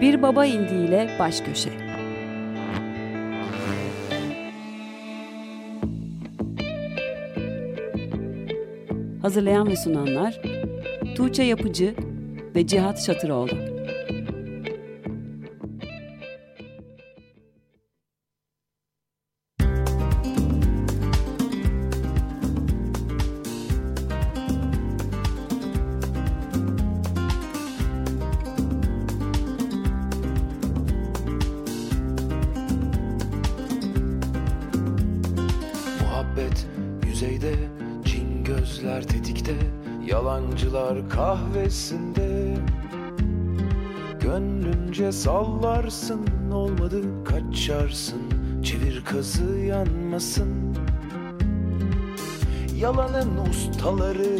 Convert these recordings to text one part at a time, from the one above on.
Bir Baba indiğiyle Baş Köşe. Hazırlayan ve sunanlar Tuğçe Yapıcı ve Cihat Şatıroğlu Gönlünce sallarsın olmadı kaçarsın. Çevir kazı yanmasın. Yalanın ustaları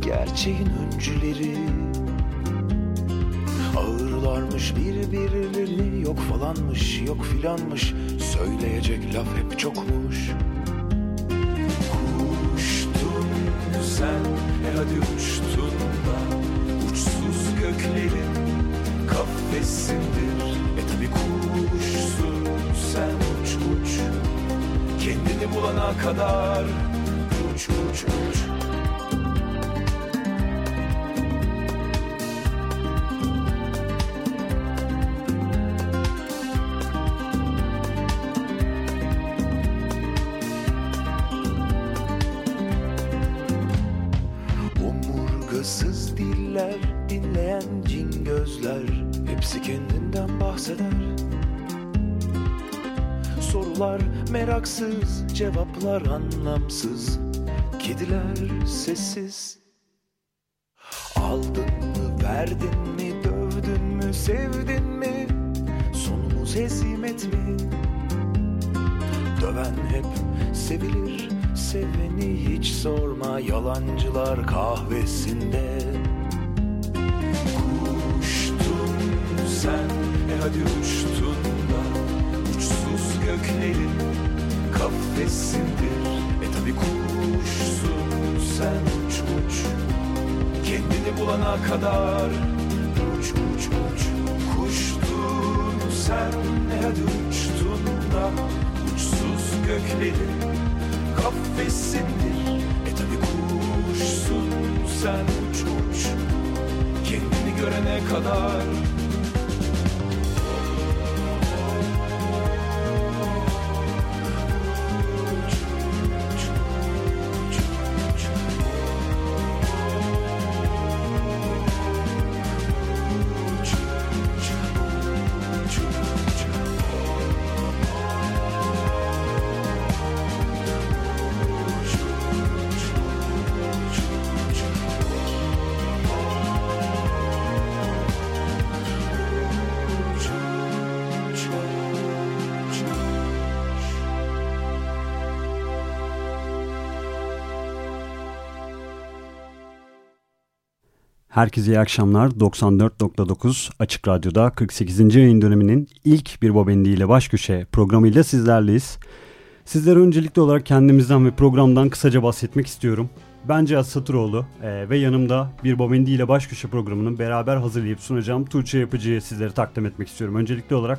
Gerçeğin öncüleri. Ağırlarmış birbirlerini Yok falanmış yok filanmış. Söyleyecek laf hep çokmuş. Sen E hadi uçtun Göklerin kafesindir. E tabi kuşsun sen uç uç. Kendini bulana kadar Uç uç uç meraksız cevaplar anlamsız. Kediler sessiz. Aldın mı verdin mi dövdün mü sevdin mi? Sonumuz hezimet mi? Döven hep sevilir seveni hiç sorma. Yalancılar kahvesinde. Kuştun sen e hadi uçtun göklerin kafesindir. E tabi kuşsun sen uç uç. Kendini bulana kadar uç uç uç. Kuştun sen hadi uçtun da Uçsuz göklerin kafesindir. E tabi kuşsun sen uç uç. Kendini görene kadar Herkese iyi akşamlar. 94.9 Açık Radyo'da 48. yayın döneminin ilk Bir Bobendi ile Baş Köşe programıyla sizlerleyiz. Sizlere öncelikli olarak kendimizden ve programdan kısaca bahsetmek istiyorum. Ben Cihat Satıroğlu e, ve yanımda Bir Bobendi ile Baş Köşe programının beraber hazırlayıp sunacağım Tuğçe Yapıcı'yı sizlere takdim etmek istiyorum. Öncelikli olarak.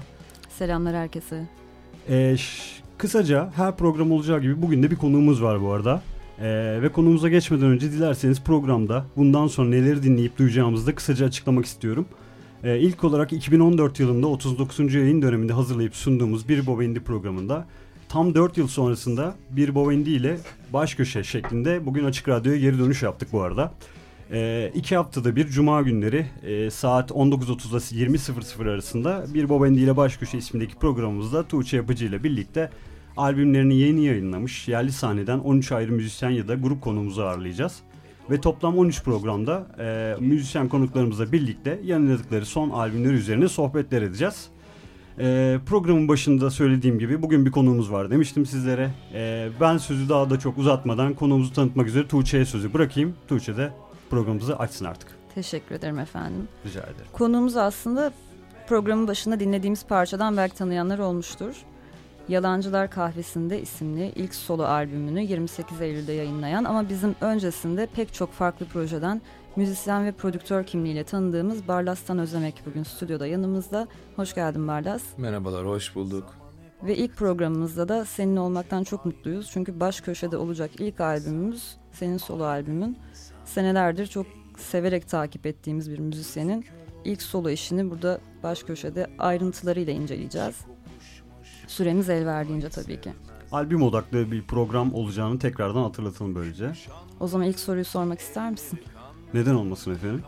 Selamlar herkese. E, kısaca her program olacağı gibi bugün de bir konuğumuz var bu arada. Ee, ve konumuza geçmeden önce dilerseniz programda bundan sonra neleri dinleyip duyacağımızı da kısaca açıklamak istiyorum. Ee, ilk olarak 2014 yılında 39. yayın döneminde hazırlayıp sunduğumuz Bir Bobendi programında tam 4 yıl sonrasında Bir Bobendi ile baş köşe şeklinde bugün Açık Radyo'ya geri dönüş yaptık bu arada. E, iki haftada bir Cuma günleri e, saat 19.30 ile 20.00 arasında Bir Bobendi ile Baş Köşe ismindeki programımızda Tuğçe Yapıcı ile birlikte albümlerini yeni yayınlamış yerli sahneden 13 ayrı müzisyen ya da grup konuğumuzu ağırlayacağız. Ve toplam 13 programda e, müzisyen konuklarımızla birlikte yayınladıkları son albümler üzerine sohbetler edeceğiz. E, programın başında söylediğim gibi bugün bir konuğumuz var demiştim sizlere. E, ben sözü daha da çok uzatmadan konuğumuzu tanıtmak üzere Tuğçe'ye sözü bırakayım. Tuğçe de programımızı açsın artık. Teşekkür ederim efendim. Rica ederim. Konuğumuz aslında programın başında dinlediğimiz parçadan belki tanıyanlar olmuştur. Yalancılar Kahvesi'nde isimli ilk solo albümünü 28 Eylül'de yayınlayan ama bizim öncesinde pek çok farklı projeden müzisyen ve prodüktör kimliğiyle tanıdığımız Barlas'tan Özlemek bugün stüdyoda yanımızda. Hoş geldin Barlas. Merhabalar, hoş bulduk. Ve ilk programımızda da senin olmaktan çok mutluyuz. Çünkü baş köşede olacak ilk albümümüz senin solo albümün. Senelerdir çok severek takip ettiğimiz bir müzisyenin ilk solo işini burada baş köşede ayrıntılarıyla inceleyeceğiz. Süremiz el verdiğince tabii ki. Albüm odaklı bir program olacağını tekrardan hatırlatalım böylece. O zaman ilk soruyu sormak ister misin? Neden olmasın efendim?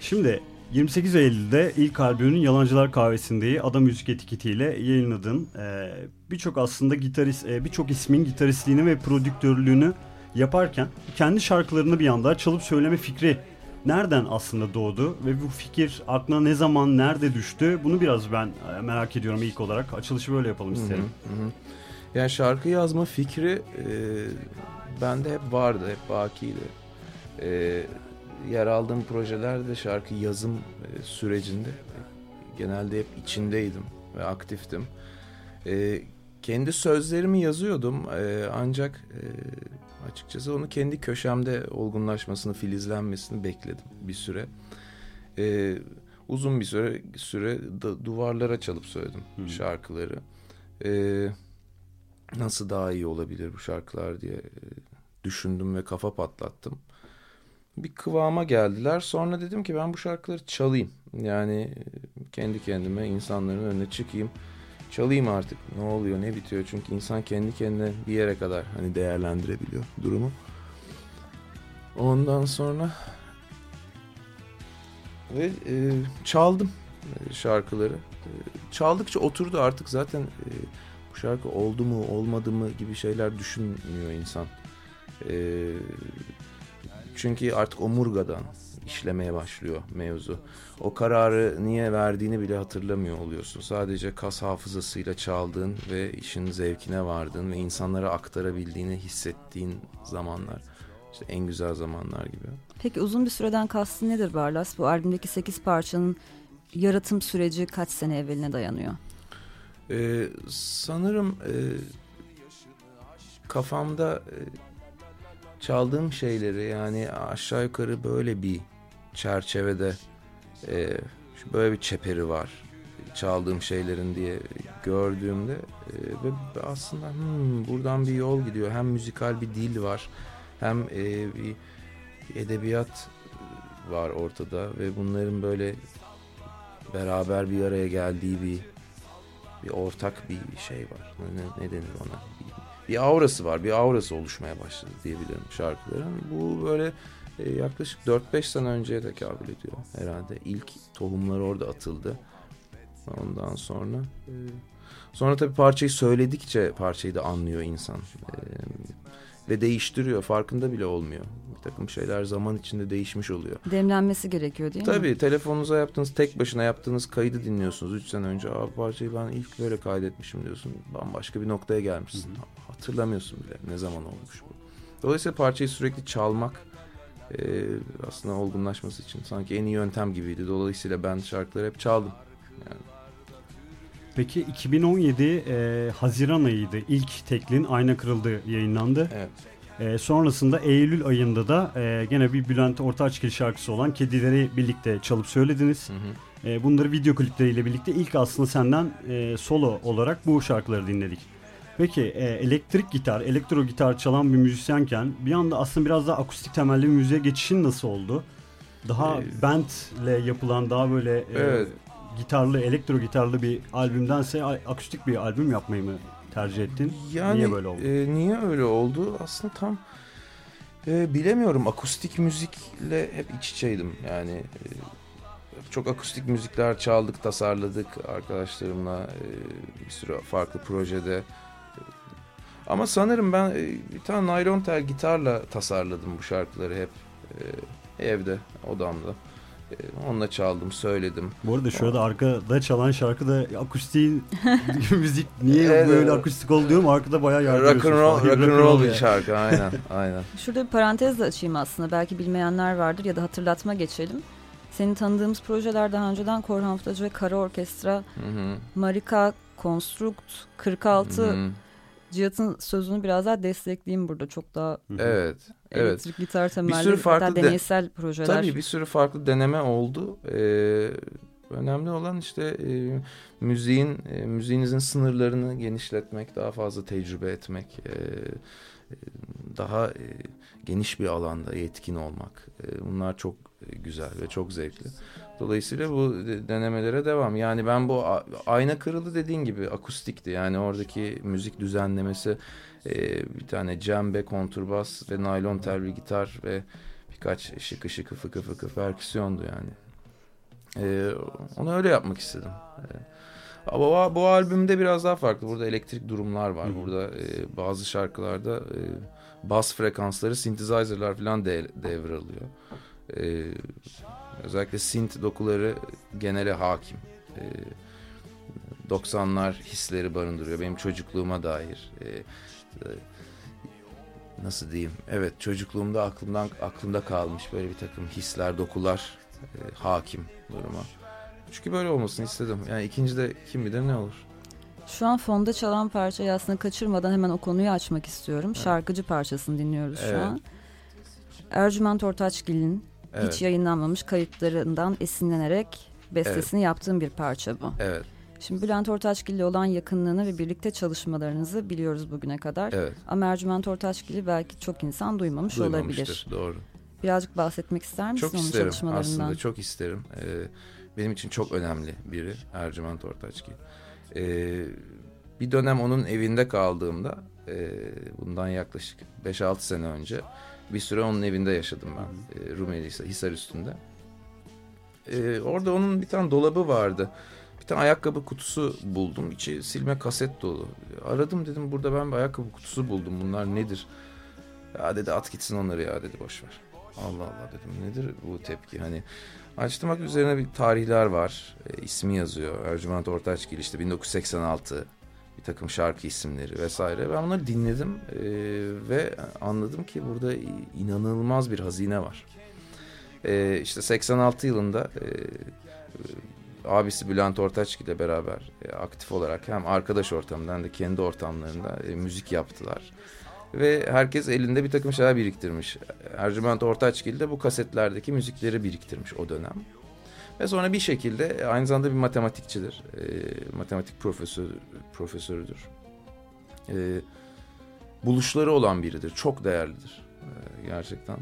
Şimdi 28 Eylül'de ilk albümünün Yalancılar Kahvesi'ndeyi Ada Müzik etiketiyle yayınladın. Ee, birçok aslında gitarist, e, birçok ismin gitaristliğini ve prodüktörlüğünü yaparken kendi şarkılarını bir anda çalıp söyleme fikri nereden aslında doğdu ve bu fikir aklına ne zaman nerede düştü bunu biraz ben e, merak ediyorum ilk olarak açılışı böyle yapalım isterim. Hı hı. Yani şarkı yazma fikri e, bende hep vardı hep bakiydi. E, yer aldığım projelerde şarkı yazım e, sürecinde genelde hep içindeydim ve aktiftim. E, kendi sözlerimi yazıyordum e, ancak e, açıkçası onu kendi köşemde olgunlaşmasını, filizlenmesini bekledim bir süre. E, uzun bir süre süre da, duvarlara çalıp söyledim Hı. şarkıları. E, nasıl daha iyi olabilir bu şarkılar diye e, düşündüm ve kafa patlattım. Bir kıvama geldiler. Sonra dedim ki ben bu şarkıları çalayım. Yani e, kendi kendime insanların önüne çıkayım çalayım artık ne oluyor ne bitiyor çünkü insan kendi kendine bir yere kadar hani değerlendirebiliyor durumu. Ondan sonra ve e, çaldım e, şarkıları. E, çaldıkça oturdu artık zaten e, bu şarkı oldu mu olmadı mı gibi şeyler düşünmüyor insan. E, çünkü artık omurgadan işlemeye başlıyor mevzu. O kararı niye verdiğini bile hatırlamıyor oluyorsun. Sadece kas hafızasıyla çaldığın ve işin zevkine vardığın ve insanlara aktarabildiğini hissettiğin zamanlar. İşte en güzel zamanlar gibi. Peki uzun bir süreden kastın nedir Barlas? Bu albümdeki 8 parçanın yaratım süreci kaç sene evveline dayanıyor? Ee, sanırım e, kafamda e, çaldığım şeyleri yani aşağı yukarı böyle bir çerçevede e, böyle bir çeperi var çaldığım şeylerin diye gördüğümde e, ve aslında hmm, buradan bir yol gidiyor. Hem müzikal bir dil var hem e, bir edebiyat var ortada ve bunların böyle beraber bir araya geldiği bir bir ortak bir şey var. Ne, ne denir ona? Bir, bir aurası var. Bir aurası oluşmaya başladı diyebilirim şarkıların. Bu böyle e, yaklaşık 4-5 sene önceye tekabül ediyor herhalde. İlk tohumlar orada atıldı. Ondan sonra e, sonra tabii parçayı söyledikçe parçayı da anlıyor insan. E, ve değiştiriyor. Farkında bile olmuyor. Bir takım şeyler zaman içinde değişmiş oluyor. Demlenmesi gerekiyor değil Tabii, mi? Tabii telefonunuza yaptığınız tek başına yaptığınız kaydı dinliyorsunuz. Üç sene önce Aa, parçayı ben ilk böyle kaydetmişim diyorsun. Bambaşka bir noktaya gelmişsin. Hı hı. Hatırlamıyorsun bile ne zaman olmuş bu. Dolayısıyla parçayı sürekli çalmak e, aslında olgunlaşması için sanki en iyi yöntem gibiydi. Dolayısıyla ben şarkıları hep çaldım. Yani. Peki 2017 e, Haziran ayıydı. İlk teklin Ayna Kırıldı yayınlandı. Evet. E, sonrasında Eylül ayında da e, gene bir Bülent Ortaçgil şarkısı olan Kedileri birlikte çalıp söylediniz. Hı hı. E, bunları video klipleriyle birlikte ilk aslında senden e, solo olarak bu şarkıları dinledik. Peki e, elektrik gitar, elektro gitar çalan bir müzisyenken bir anda aslında biraz daha akustik temelli bir müziğe geçişin nasıl oldu? Daha ee, bandle yapılan daha böyle e, evet. gitarlı, elektro gitarlı bir albümdense akustik bir albüm yapmayı mı tercih ettin? Yani, niye böyle oldu? E, niye öyle oldu? Aslında tam e, bilemiyorum. Akustik müzikle hep iç içeydim. Yani e, çok akustik müzikler çaldık, tasarladık arkadaşlarımla e, bir sürü farklı projede. Ama sanırım ben e, bir tane naylon tel gitarla tasarladım bu şarkıları hep e, evde, odamda. E, onunla çaldım, söyledim. Bu arada şurada arkada çalan şarkı da akustik müzik niye evet, böyle akustik oldu diyorum arkada bayağı yardımcı. Rock and roll, rock roll bir şarkı aynen, aynen. Şurada bir parantez de açayım aslında. Belki bilmeyenler vardır ya da hatırlatma geçelim. Senin tanıdığımız projeler daha önceden Korhan Haftacı ve Kara Orkestra, hı hı. Marika Construct 46 Hı. Cihat'ın sözünü biraz daha destekleyeyim burada. Çok daha. Evet. Evet. elektrik gitar temelli sürü farklı hatta de- deneysel projeler. Tabii bir sürü farklı deneme oldu. Ee, önemli olan işte e, müziğin e, müziğinizin sınırlarını genişletmek, daha fazla tecrübe etmek, e, e, daha e, geniş bir alanda yetkin olmak. E, bunlar çok e, güzel ve çok zevkli. Dolayısıyla bu de- denemelere devam. Yani ben bu ayna kırıldı dediğin gibi akustikti. Yani oradaki müzik düzenlemesi e, bir tane cembe, konturbas ve naylon telli gitar ve birkaç şıkı şıkı fıkı fıkı perküsyondu yani. Ee, onu öyle yapmak istedim. Ee, ama bu, bu albümde biraz daha farklı. Burada elektrik durumlar var. Burada e, bazı şarkılarda e, bas frekansları, synthesizer'lar falan de, devralıyor. Ee, özellikle synth dokuları genele hakim. Ee, 90'lar hisleri barındırıyor. Benim çocukluğuma dair. Ee, e, nasıl diyeyim? Evet çocukluğumda aklımdan aklımda kalmış böyle bir takım hisler, dokular e, hakim duruma. Çünkü böyle olmasını istedim. Yani ikinci de kim bilir ne olur. Şu an fonda çalan parçayı aslında kaçırmadan hemen o konuyu açmak istiyorum. Şarkıcı parçasını dinliyoruz Evet. şu an. Ercüment Ortaçgil'in Evet. hiç yayınlanmamış kayıtlarından esinlenerek bestesini yaptığım bir parça bu. Evet, Şimdi Bülent Ortaçgil ile olan yakınlığını ve birlikte çalışmalarınızı biliyoruz bugüne kadar. evet. Ama Ercüment Ortaçgil'i belki çok insan duymamış olabilir. Doğru. Birazcık bahsetmek ister misin Çok onun isterim çalışmalarından? aslında çok isterim. Ee, benim için çok önemli biri Ercüment Ortaçgil. Ee, bir dönem onun evinde kaldığımda e, bundan yaklaşık 5-6 sene önce bir süre onun evinde yaşadım ben. E, Rumeli Hisar üstünde. Ee, orada onun bir tane dolabı vardı. Bir tane ayakkabı kutusu buldum. İçi silme kaset dolu. Aradım dedim burada ben bir ayakkabı kutusu buldum. Bunlar nedir? Ya dedi at gitsin onları ya dedi boş ver. Allah Allah dedim nedir bu tepki hani açtım bak üzerine bir tarihler var. E, ismi yazıyor. Ercüment Ortaçgil işte 1986 bir takım şarkı isimleri vesaire. Ben bunları dinledim e, ve anladım ki burada inanılmaz bir hazine var. E, işte 86 yılında e, abisi Bülent Ortaçgil ile beraber e, aktif olarak hem arkadaş ortamında hem de kendi ortamlarında e, müzik yaptılar ve herkes elinde bir takım şeyler biriktirmiş. Ercüment Ortaçgil de bu kasetlerdeki müzikleri biriktirmiş o dönem. Ve sonra bir şekilde aynı zamanda bir matematikçidir. E, matematik profesör, profesörüdür. E, buluşları olan biridir. Çok değerlidir. E, gerçekten.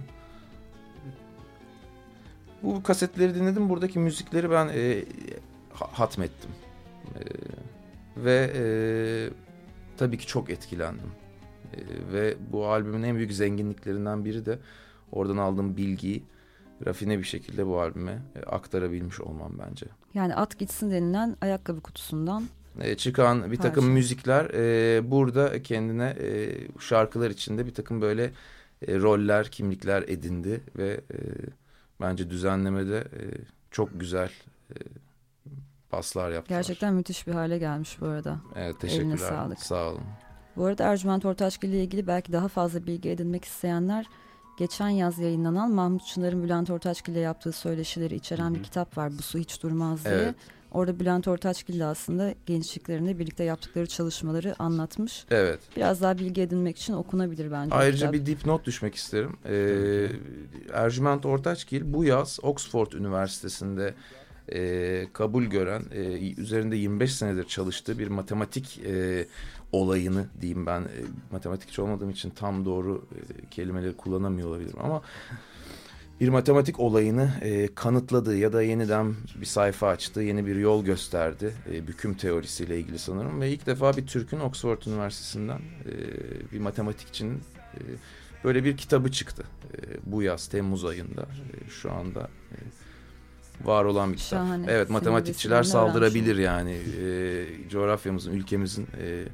Bu kasetleri dinledim. Buradaki müzikleri ben e, ha- hatmettim. E, ve e, tabii ki çok etkilendim. Ve bu albümün en büyük zenginliklerinden biri de oradan aldığım bilgiyi rafine bir şekilde bu albüme e, aktarabilmiş olmam bence. Yani at gitsin denilen ayakkabı kutusundan E, çıkan bir takım Parça. müzikler e, burada kendine e, şarkılar içinde bir takım böyle e, roller, kimlikler edindi ve e, bence düzenlemede e, çok güzel e, paslar yaptılar. gerçekten müthiş bir hale gelmiş bu arada. Evet, teşekkürler. sağlık. Sağ olun. Bu arada Ercüment Ortaçgil ile ilgili belki daha fazla bilgi edinmek isteyenler geçen yaz yayınlanan Mahmut Çınar'ın Bülent Ortaçgil ile yaptığı söyleşileri içeren bir kitap var. Bu su hiç durmaz diye. Evet. Orada Bülent Ortaçgil ile aslında gençliklerinde birlikte yaptıkları çalışmaları anlatmış. Evet. Biraz daha bilgi edinmek için okunabilir bence. Ayrıca bir dipnot düşmek isterim. Ee, Ercüment Ortaçgil bu yaz Oxford Üniversitesi'nde e, kabul gören, e, üzerinde 25 senedir çalıştığı bir matematik e, olayını diyeyim ben. E, matematikçi olmadığım için tam doğru e, kelimeleri kullanamıyor olabilirim ama bir matematik olayını e, kanıtladığı ya da yeniden bir sayfa açtı, yeni bir yol gösterdi. E, büküm teorisiyle ilgili sanırım ve ilk defa bir Türk'ün Oxford Üniversitesi'nden e, bir matematikçinin e, böyle bir kitabı çıktı. E, bu yaz Temmuz ayında e, şu anda e, var olan bir kitap. Şahane. Evet matematikçiler saldırabilir yani. E, coğrafyamızın, ülkemizin e,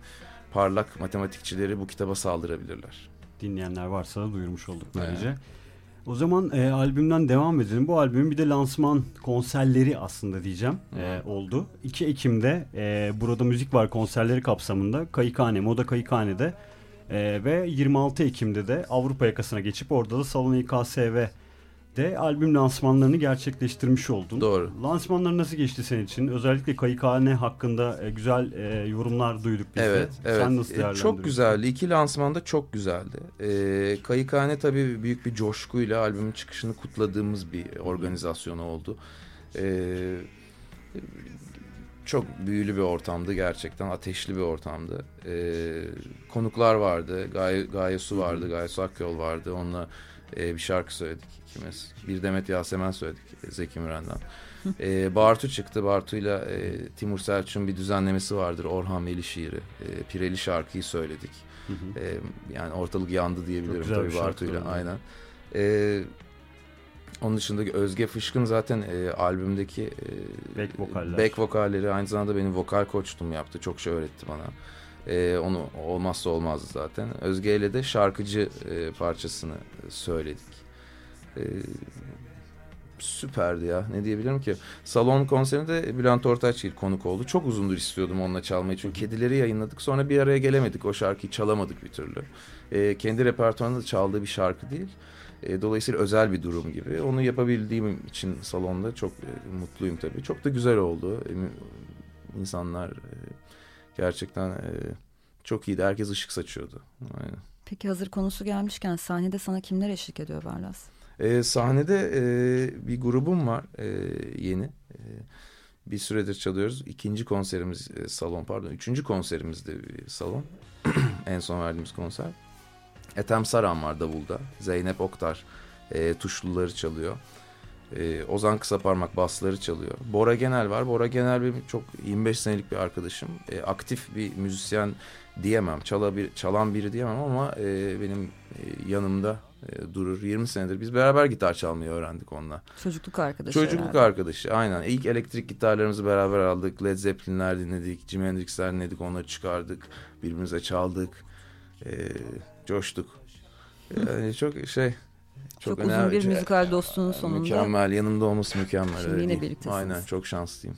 parlak matematikçileri bu kitaba saldırabilirler. Dinleyenler varsa da duyurmuş olduk böylece. Evet. O zaman e, albümden devam edelim. Bu albümün bir de lansman konserleri aslında diyeceğim e, oldu. 2 Ekim'de e, Burada Müzik Var konserleri kapsamında Kayıkhane, Moda Kayıkhane'de e, ve 26 Ekim'de de Avrupa yakasına geçip orada da Salon İKSV de albüm lansmanlarını gerçekleştirmiş oldun. Doğru. Lansmanlar nasıl geçti senin için? Özellikle Kayıkhane hakkında e, güzel e, yorumlar duyduk biz evet, de. Evet, Sen nasıl E, değerlendiriyorsun? Çok güzeldi. İki lansmanda çok güzeldi. E, Kayıkhane tabii büyük bir coşkuyla albümün çıkışını kutladığımız bir organizasyon oldu. E, çok büyülü bir ortamdı gerçekten. Ateşli bir ortamdı. E, konuklar vardı. Gaye, Gaye Su vardı. Gaye Su Akyol vardı. Onunla e, bir şarkı söyledik ikimiz. Bir Demet Yasemen söyledik e, Zeki Müren'den. e, Bartu çıktı. Bartu'yla e, Timur Selçuk'un bir düzenlemesi vardır. Orhan Veli şiiri. E, Pireli şarkıyı söyledik. Hı hı. E, yani ortalık yandı diyebilirim tabii Bartu'yla. Aynen. E, onun dışında Özge Fışkın zaten e, albümdeki e, Back vokaller. back vokalleri aynı zamanda benim vokal koçtum yaptı. Çok şey öğretti bana. E, onu olmazsa olmazdı zaten. Özge ile de şarkıcı e, parçasını söyledik. E, süperdi ya. Ne diyebilirim ki? Salon konserinde Bülent Ortaçgil konuk oldu. Çok uzundur istiyordum onunla çalmayı. Çünkü Kedileri yayınladık. Sonra bir araya gelemedik. O şarkıyı çalamadık bir türlü. E, kendi repertuarında çaldığı bir şarkı değil. E, dolayısıyla özel bir durum gibi. Onu yapabildiğim için salonda çok e, mutluyum tabii. Çok da güzel oldu. E, insanlar e, gerçekten e, çok iyiydi. Herkes ışık saçıyordu. Aynen. Peki hazır konusu gelmişken sahnede sana kimler eşlik ediyor Barlas? E, sahnede e, bir grubum var e, yeni. E, bir süredir çalıyoruz. İkinci konserimiz e, salon pardon. Üçüncü konserimizde bir salon. en son verdiğimiz konser. Ethem Saran var davulda. Zeynep Oktar e, tuşluları çalıyor. E, Ozan Kısaparmak basları çalıyor. Bora Genel var. Bora Genel benim çok 25 senelik bir arkadaşım. E, aktif bir müzisyen diyemem. Çala bir, çalan biri diyemem ama e, benim e, yanımda e, durur. 20 senedir biz beraber gitar çalmayı öğrendik onunla. Çocukluk arkadaşı Çocukluk herhalde. arkadaşı aynen. İlk elektrik gitarlarımızı beraber aldık. Led Zeppelin'ler dinledik. Jimi Hendrix'ler dinledik. Onları çıkardık. Birbirimize çaldık. E, coştuk. Yani çok şey Çok, uzun bir müzikal dostluğun sonunda Mükemmel. Yanımda olması mükemmel. Şimdi öyle yine birliktesiniz. Aynen çok şanslıyım.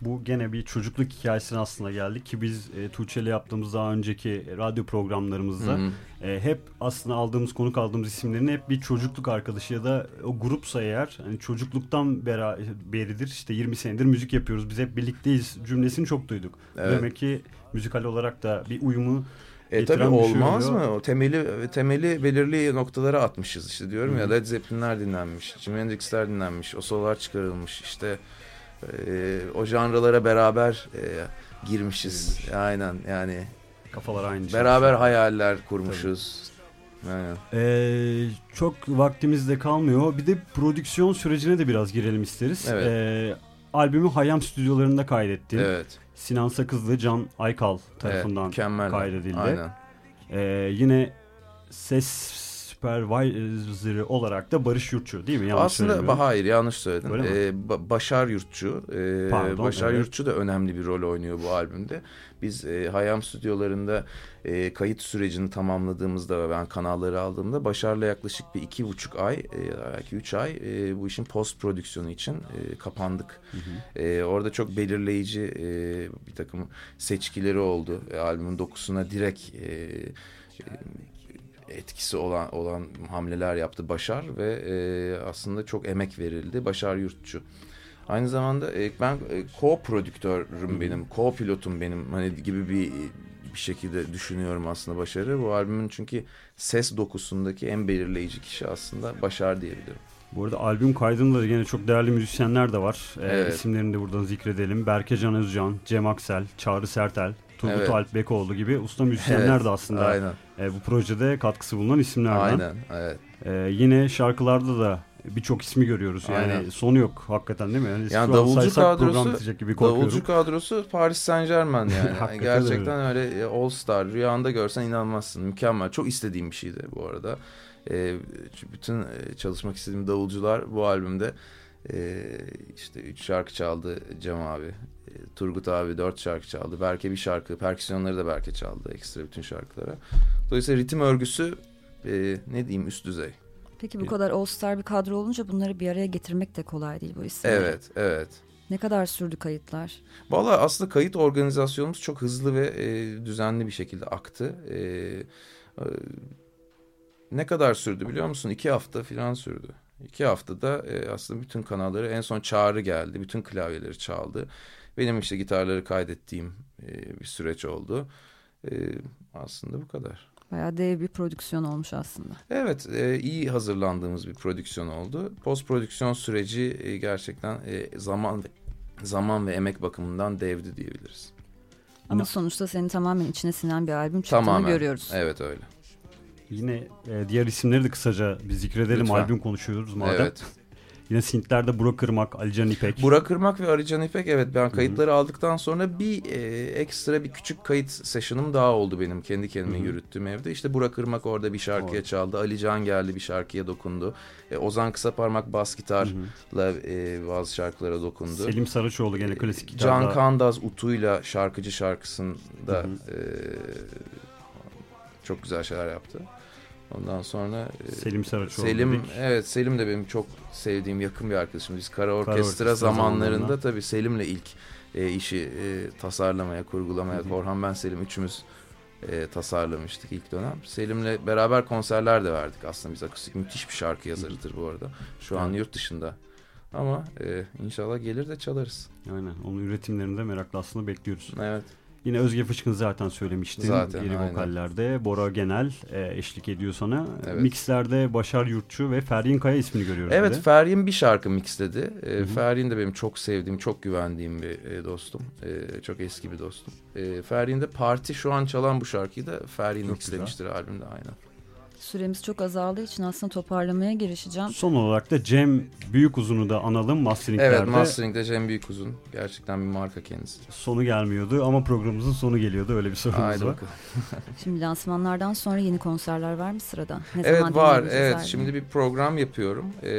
Bu gene bir çocukluk hikayesine aslında geldik ki biz e, Tuğçe ile yaptığımız daha önceki radyo programlarımızda Hı hı. e, hep aslında aldığımız konuk aldığımız isimlerin hep bir çocukluk arkadaşı ya da o grupsa eğer hani çocukluktan bera, beridir işte 20 senedir müzik yapıyoruz biz hep birlikteyiz cümlesini çok duyduk. Evet. Demek ki müzikal olarak da bir uyumu E tabii şey olmaz oluyor. mı? O temeli temeli belirli noktalara atmışız işte diyorum Hı. ya. Led Zeppelin'ler dinlenmiş, Jimi Hendrix'ler dinlenmiş, o sololar çıkarılmış işte e, o janralara beraber e, girmişiz. Aynen yani kafalar aynı. şey. beraber hayaller kurmuşuz. Aynen. Ee, çok vaktimiz de kalmıyor. Bir de prodüksiyon sürecine de biraz girelim isteriz. Evet. Ee, albümü Hayam stüdyolarında kaydettin. Evet. Sinan Sakızlı, Can Aykal evet. tarafından Mükemmel. kaydedildi. Aynen. Ee, yine ses supervisor'ı olarak da Barış Yurtçu değil mi? Yanlış Aslında hayır yanlış söyledin. Ee, Ba- Başar Yurtçu. e, Pardon, Başar evet. Yurtçu da önemli bir rol oynuyor bu albümde. Biz e, Hayam stüdyolarında e, kayıt sürecini tamamladığımızda ve ben kanalları aldığımda Başar'la yaklaşık bir iki buçuk ay, e, belki üç ay e, bu işin post prodüksiyonu için e, kapandık. Hı hı. E, orada çok belirleyici e, bir takım seçkileri oldu. E, albümün dokusuna direkt e, etkisi olan olan hamleler yaptı Başar ve e, aslında çok emek verildi. Başar Yurtçu. Aynı zamanda e, ben e, co-prodüktörüm benim, co-pilotum benim hani gibi bir bir şekilde düşünüyorum aslında Başar'ı. Bu albümün çünkü ses dokusundaki en belirleyici kişi aslında Başar diyebilirim. Bu arada albüm kaydında da yine çok değerli müzisyenler de var. Ee, Evet. İsimlerini de buradan zikredelim. Berke Can Özcan, Cem Aksel, Çağrı Sertel, Turgut Evet. Alp Bekoğlu gibi usta müzisyenler Evet, de aslında Aynen. e, bu projede katkısı bulunan isimlerden. Aynen. Evet. Ee, yine şarkılarda da birçok ismi görüyoruz. Yani Aynen. sonu yok hakikaten değil mi? Yani, Yani davulcu kadrosu- gibi korkuyorum. Davulcu kadrosu Paris Saint Germain yani. Hakikaten Gerçekten öyle All Star. Rüyanda görsen inanmazsın. Mükemmel. Çok istediğim bir şeydi bu arada. Ee, bütün e, çalışmak istediğim davulcular bu albümde e, işte üç şarkı çaldı Cem abi. Turgut abi dört şarkı çaldı. Berke bir şarkı. Perküsyonları da Berke çaldı. Ekstra bütün şarkılara. Dolayısıyla ritim örgüsü e, ne diyeyim üst düzey. Peki bu kadar All Star bir kadro olunca bunları bir araya getirmek de kolay değil bu isimleri. Evet, evet. Ne kadar sürdü kayıtlar? Valla aslında kayıt organizasyonumuz çok hızlı ve e, düzenli bir şekilde aktı. E, e, ne kadar sürdü biliyor musun? İki hafta falan sürdü. İki haftada e, aslında bütün kanalları en son çağrı geldi. Bütün klavyeleri çaldı. Benim işte gitarları kaydettiğim e, bir süreç oldu. E, aslında bu kadar. Bayağı dev bir prodüksiyon olmuş aslında. Evet, e, iyi hazırlandığımız bir prodüksiyon oldu. Post prodüksiyon süreci e, gerçekten e, zaman zaman ve emek bakımından devdi diyebiliriz. Ama sonuçta senin tamamen içine sinen bir albüm çıktığını Tamamen. görüyoruz. Evet öyle. Yine e, diğer isimleri de kısaca bir zikredelim. Lütfen. Albüm konuşuyoruz madem. Evet. Yine Sintler'de Burak Irmak, Alican İpek. Burak Kırmak ve Arıcan İpek evet ben kayıtları aldıktan sonra bir e, ekstra bir küçük kayıt session'ım daha oldu benim kendi kendime Hı hı. yürüttüğüm evde. İşte Burak Kırmak orada bir şarkıya Orada. çaldı. Ali Can geldi bir şarkıya dokundu. E, Ozan Kısaparmak bas Hı gitarla hı. e, bazı şarkılara dokundu. Selim Saraçoğlu gene klasik gitarda. Can Kandaz Utu'yla şarkıcı şarkısında Hı e, çok güzel şeyler yaptı. Ondan sonra e, Selim Saraçoğlu Selim dedik. evet Selim de benim çok sevdiğim yakın bir arkadaşım. Biz kara orkestra, orkestra zamanlarında tabii Selim'le ilk e, işi e, tasarlamaya, kurgulamaya Hı hı. Korhan ben Selim üçümüz e, tasarlamıştık ilk dönem. Selim'le beraber konserler de verdik aslında biz akustik müthiş bir şarkı yazarıdır bu arada. Şu an Evet. yurt dışında. Ama e, inşallah gelir de çalarız. Aynen. Onun üretimlerinde merakla aslında bekliyoruz. Evet. Yine Özge Fışkın zaten söylemiştin. Zaten, Geri aynen. vokallerde. Bora Genel e, eşlik ediyor sana. Evet. Mixlerde Başar Yurtçu ve Feryin Kaya ismini görüyoruz. Evet de. Feryin bir şarkı mixledi. E, Hı hı. Feryin de benim çok sevdiğim, çok güvendiğim bir e, dostum. E, çok eski bir dostum. E, Feryin de Parti şu an çalan bu şarkıyı da Feryin Çok mixlemiştir albümde aynen. Süremiz çok azaldığı için aslında toparlamaya girişeceğim. Son olarak da Cem Büyükuzun'u da analım. Masteringlerde Evet Mastering'de Cem Büyükuzun. Gerçekten bir marka kendisi. sonu gelmiyordu ama programımızın sonu geliyordu. Öyle bir sorunumuz Haydi var. bakalım. Şimdi lansmanlardan sonra yeni konserler var mı sırada? Ne Evet zaman var. Evet albümü? şimdi bir program yapıyorum. E,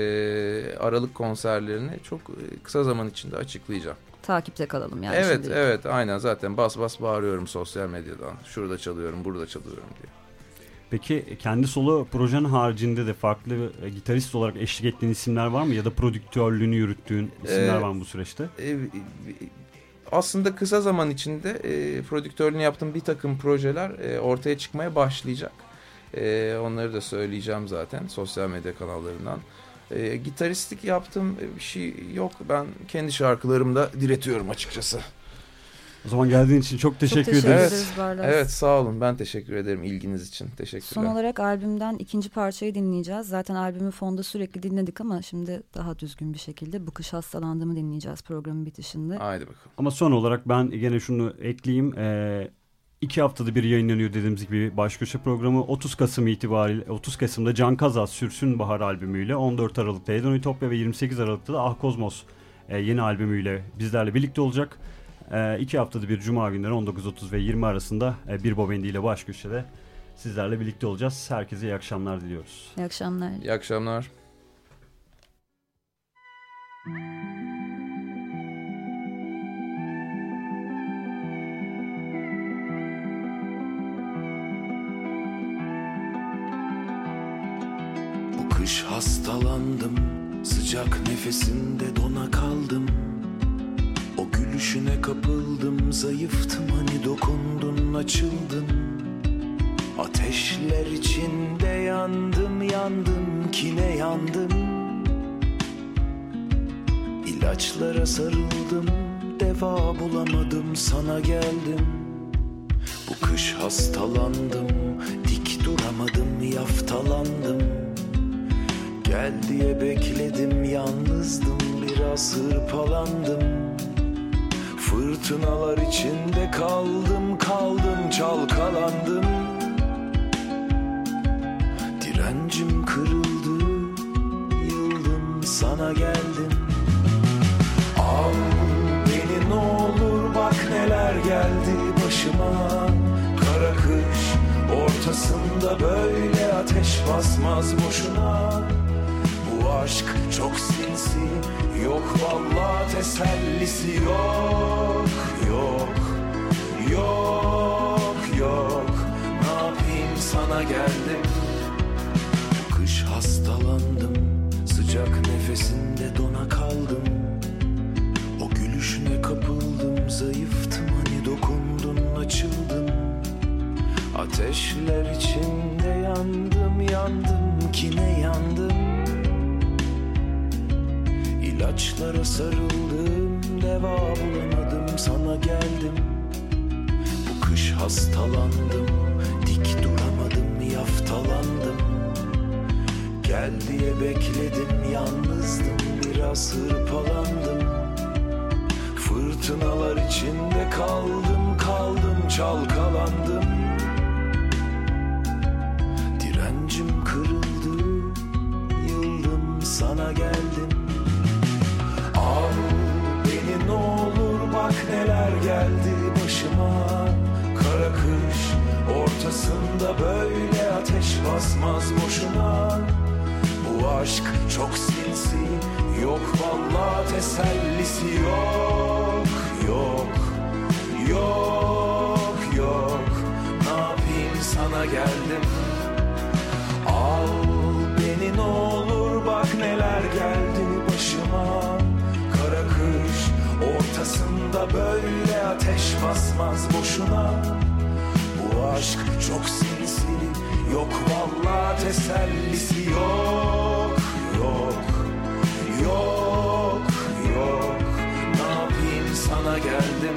Aralık konserlerini çok e, kısa zaman içinde açıklayacağım. Takipte kalalım yani evet şimdilik. evet aynen zaten bas bas bağırıyorum sosyal medyadan. Şurada çalıyorum, burada çalıyorum diye. Peki kendi solo projen haricinde de farklı e, gitarist olarak eşlik ettiğin isimler var mı? Ya da prodüktörlüğünü yürüttüğün isimler Ee, var mı bu süreçte? E, aslında kısa zaman içinde e, prodüktörlüğünü yaptığım bir takım projeler e, ortaya çıkmaya başlayacak. E, onları da söyleyeceğim zaten sosyal medya kanallarından. E, gitaristlik yaptığım bir şey yok. Ben kendi şarkılarımda diretiyorum açıkçası. O zaman geldiğin için çok teşekkür, çok teşekkür ederiz. ederiz. Evet sağ olun. Ben teşekkür ederim ilginiz için. Teşekkürler. Son olarak albümden ikinci parçayı dinleyeceğiz. Zaten albümü fonda sürekli dinledik ama şimdi daha düzgün bir şekilde Bu Kış Hastalandığımı dinleyeceğiz programın bitişinde. Haydi bakalım. Ama son olarak ben gene şunu ekleyeyim. Ee, iki haftada bir yayınlanıyor dediğimiz gibi baş köşe programı 30 Kasım itibariyle 30 Kasım'da Can Kazaz Sürsün Bahar albümüyle 14 Aralık'ta Hedon Ütopya ve 28 Aralık'ta da Ah Kozmos e, yeni albümüyle bizlerle birlikte olacak. E, iki haftada bir Cuma günleri 19.30 ve 20 arasında e, bir Bobendi ile baş köşede sizlerle birlikte olacağız. Herkese iyi akşamlar diliyoruz. İyi akşamlar. İyi akşamlar. Bu kış hastalandım Sıcak nefesinde dona kaldım O gülüşüne kapıldım Zayıftım hani dokundun açıldın. Ateşler içinde yandım yandım Kine yandım. İlaçlara sarıldım Deva bulamadım sana geldim. Bu kış hastalandım Dik duramadım yaftalandım. Gel diye bekledim yalnızdım biraz hırpalandım Fırtınalar içinde kaldım kaldım çalkalandım. Direncim kırıldı yıldım sana geldim. Al beni ne olur bak neler geldi başıma. Kara kış ortasında böyle ateş basmaz boşuna. Bu aşk çok sinsi yok vallahi tesellisi yok. Yok yok yok. Ne yapayım sana geldim. Kış hastalandım. Sıcak nefesinde dona kaldım. O gülüşüne kapıldım. Zayıftım hani dokundun açıldım Ateşler içinde yandım yandım sarıldım Deva bulamadım sana geldim. Bu kış hastalandım Dik duramadım yaftalandım. Gel diye bekledim yalnızdım Biraz hırpalandım. Fırtınalar içinde kaldım kaldım çalkalandım ortasında böyle ateş basmaz boşuna. Bu aşk çok sinsi yok vallahi tesellisi yok Yok yok yok. Ne yapayım sana geldim. Al beni ne olur bak neler geldi başıma. Kara kış ortasında böyle ateş basmaz boşuna aşk çok sinsi yok vallahi tesellisi yok. Yok. Yok. Yok. Ne yapayım? Sana geldim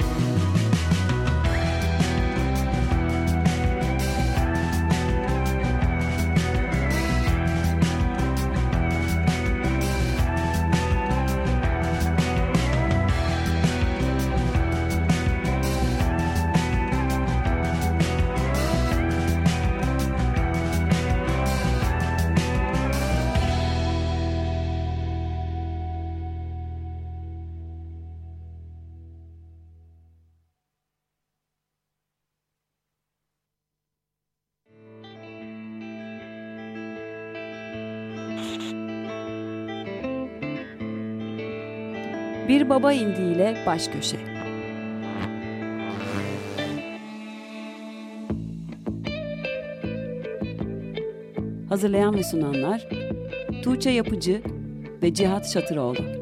Bir Baba indiğiyle baş köşe. Hazırlayan ve sunanlar Tuğçe Yapıcı ve Cihat Şatıroğlu.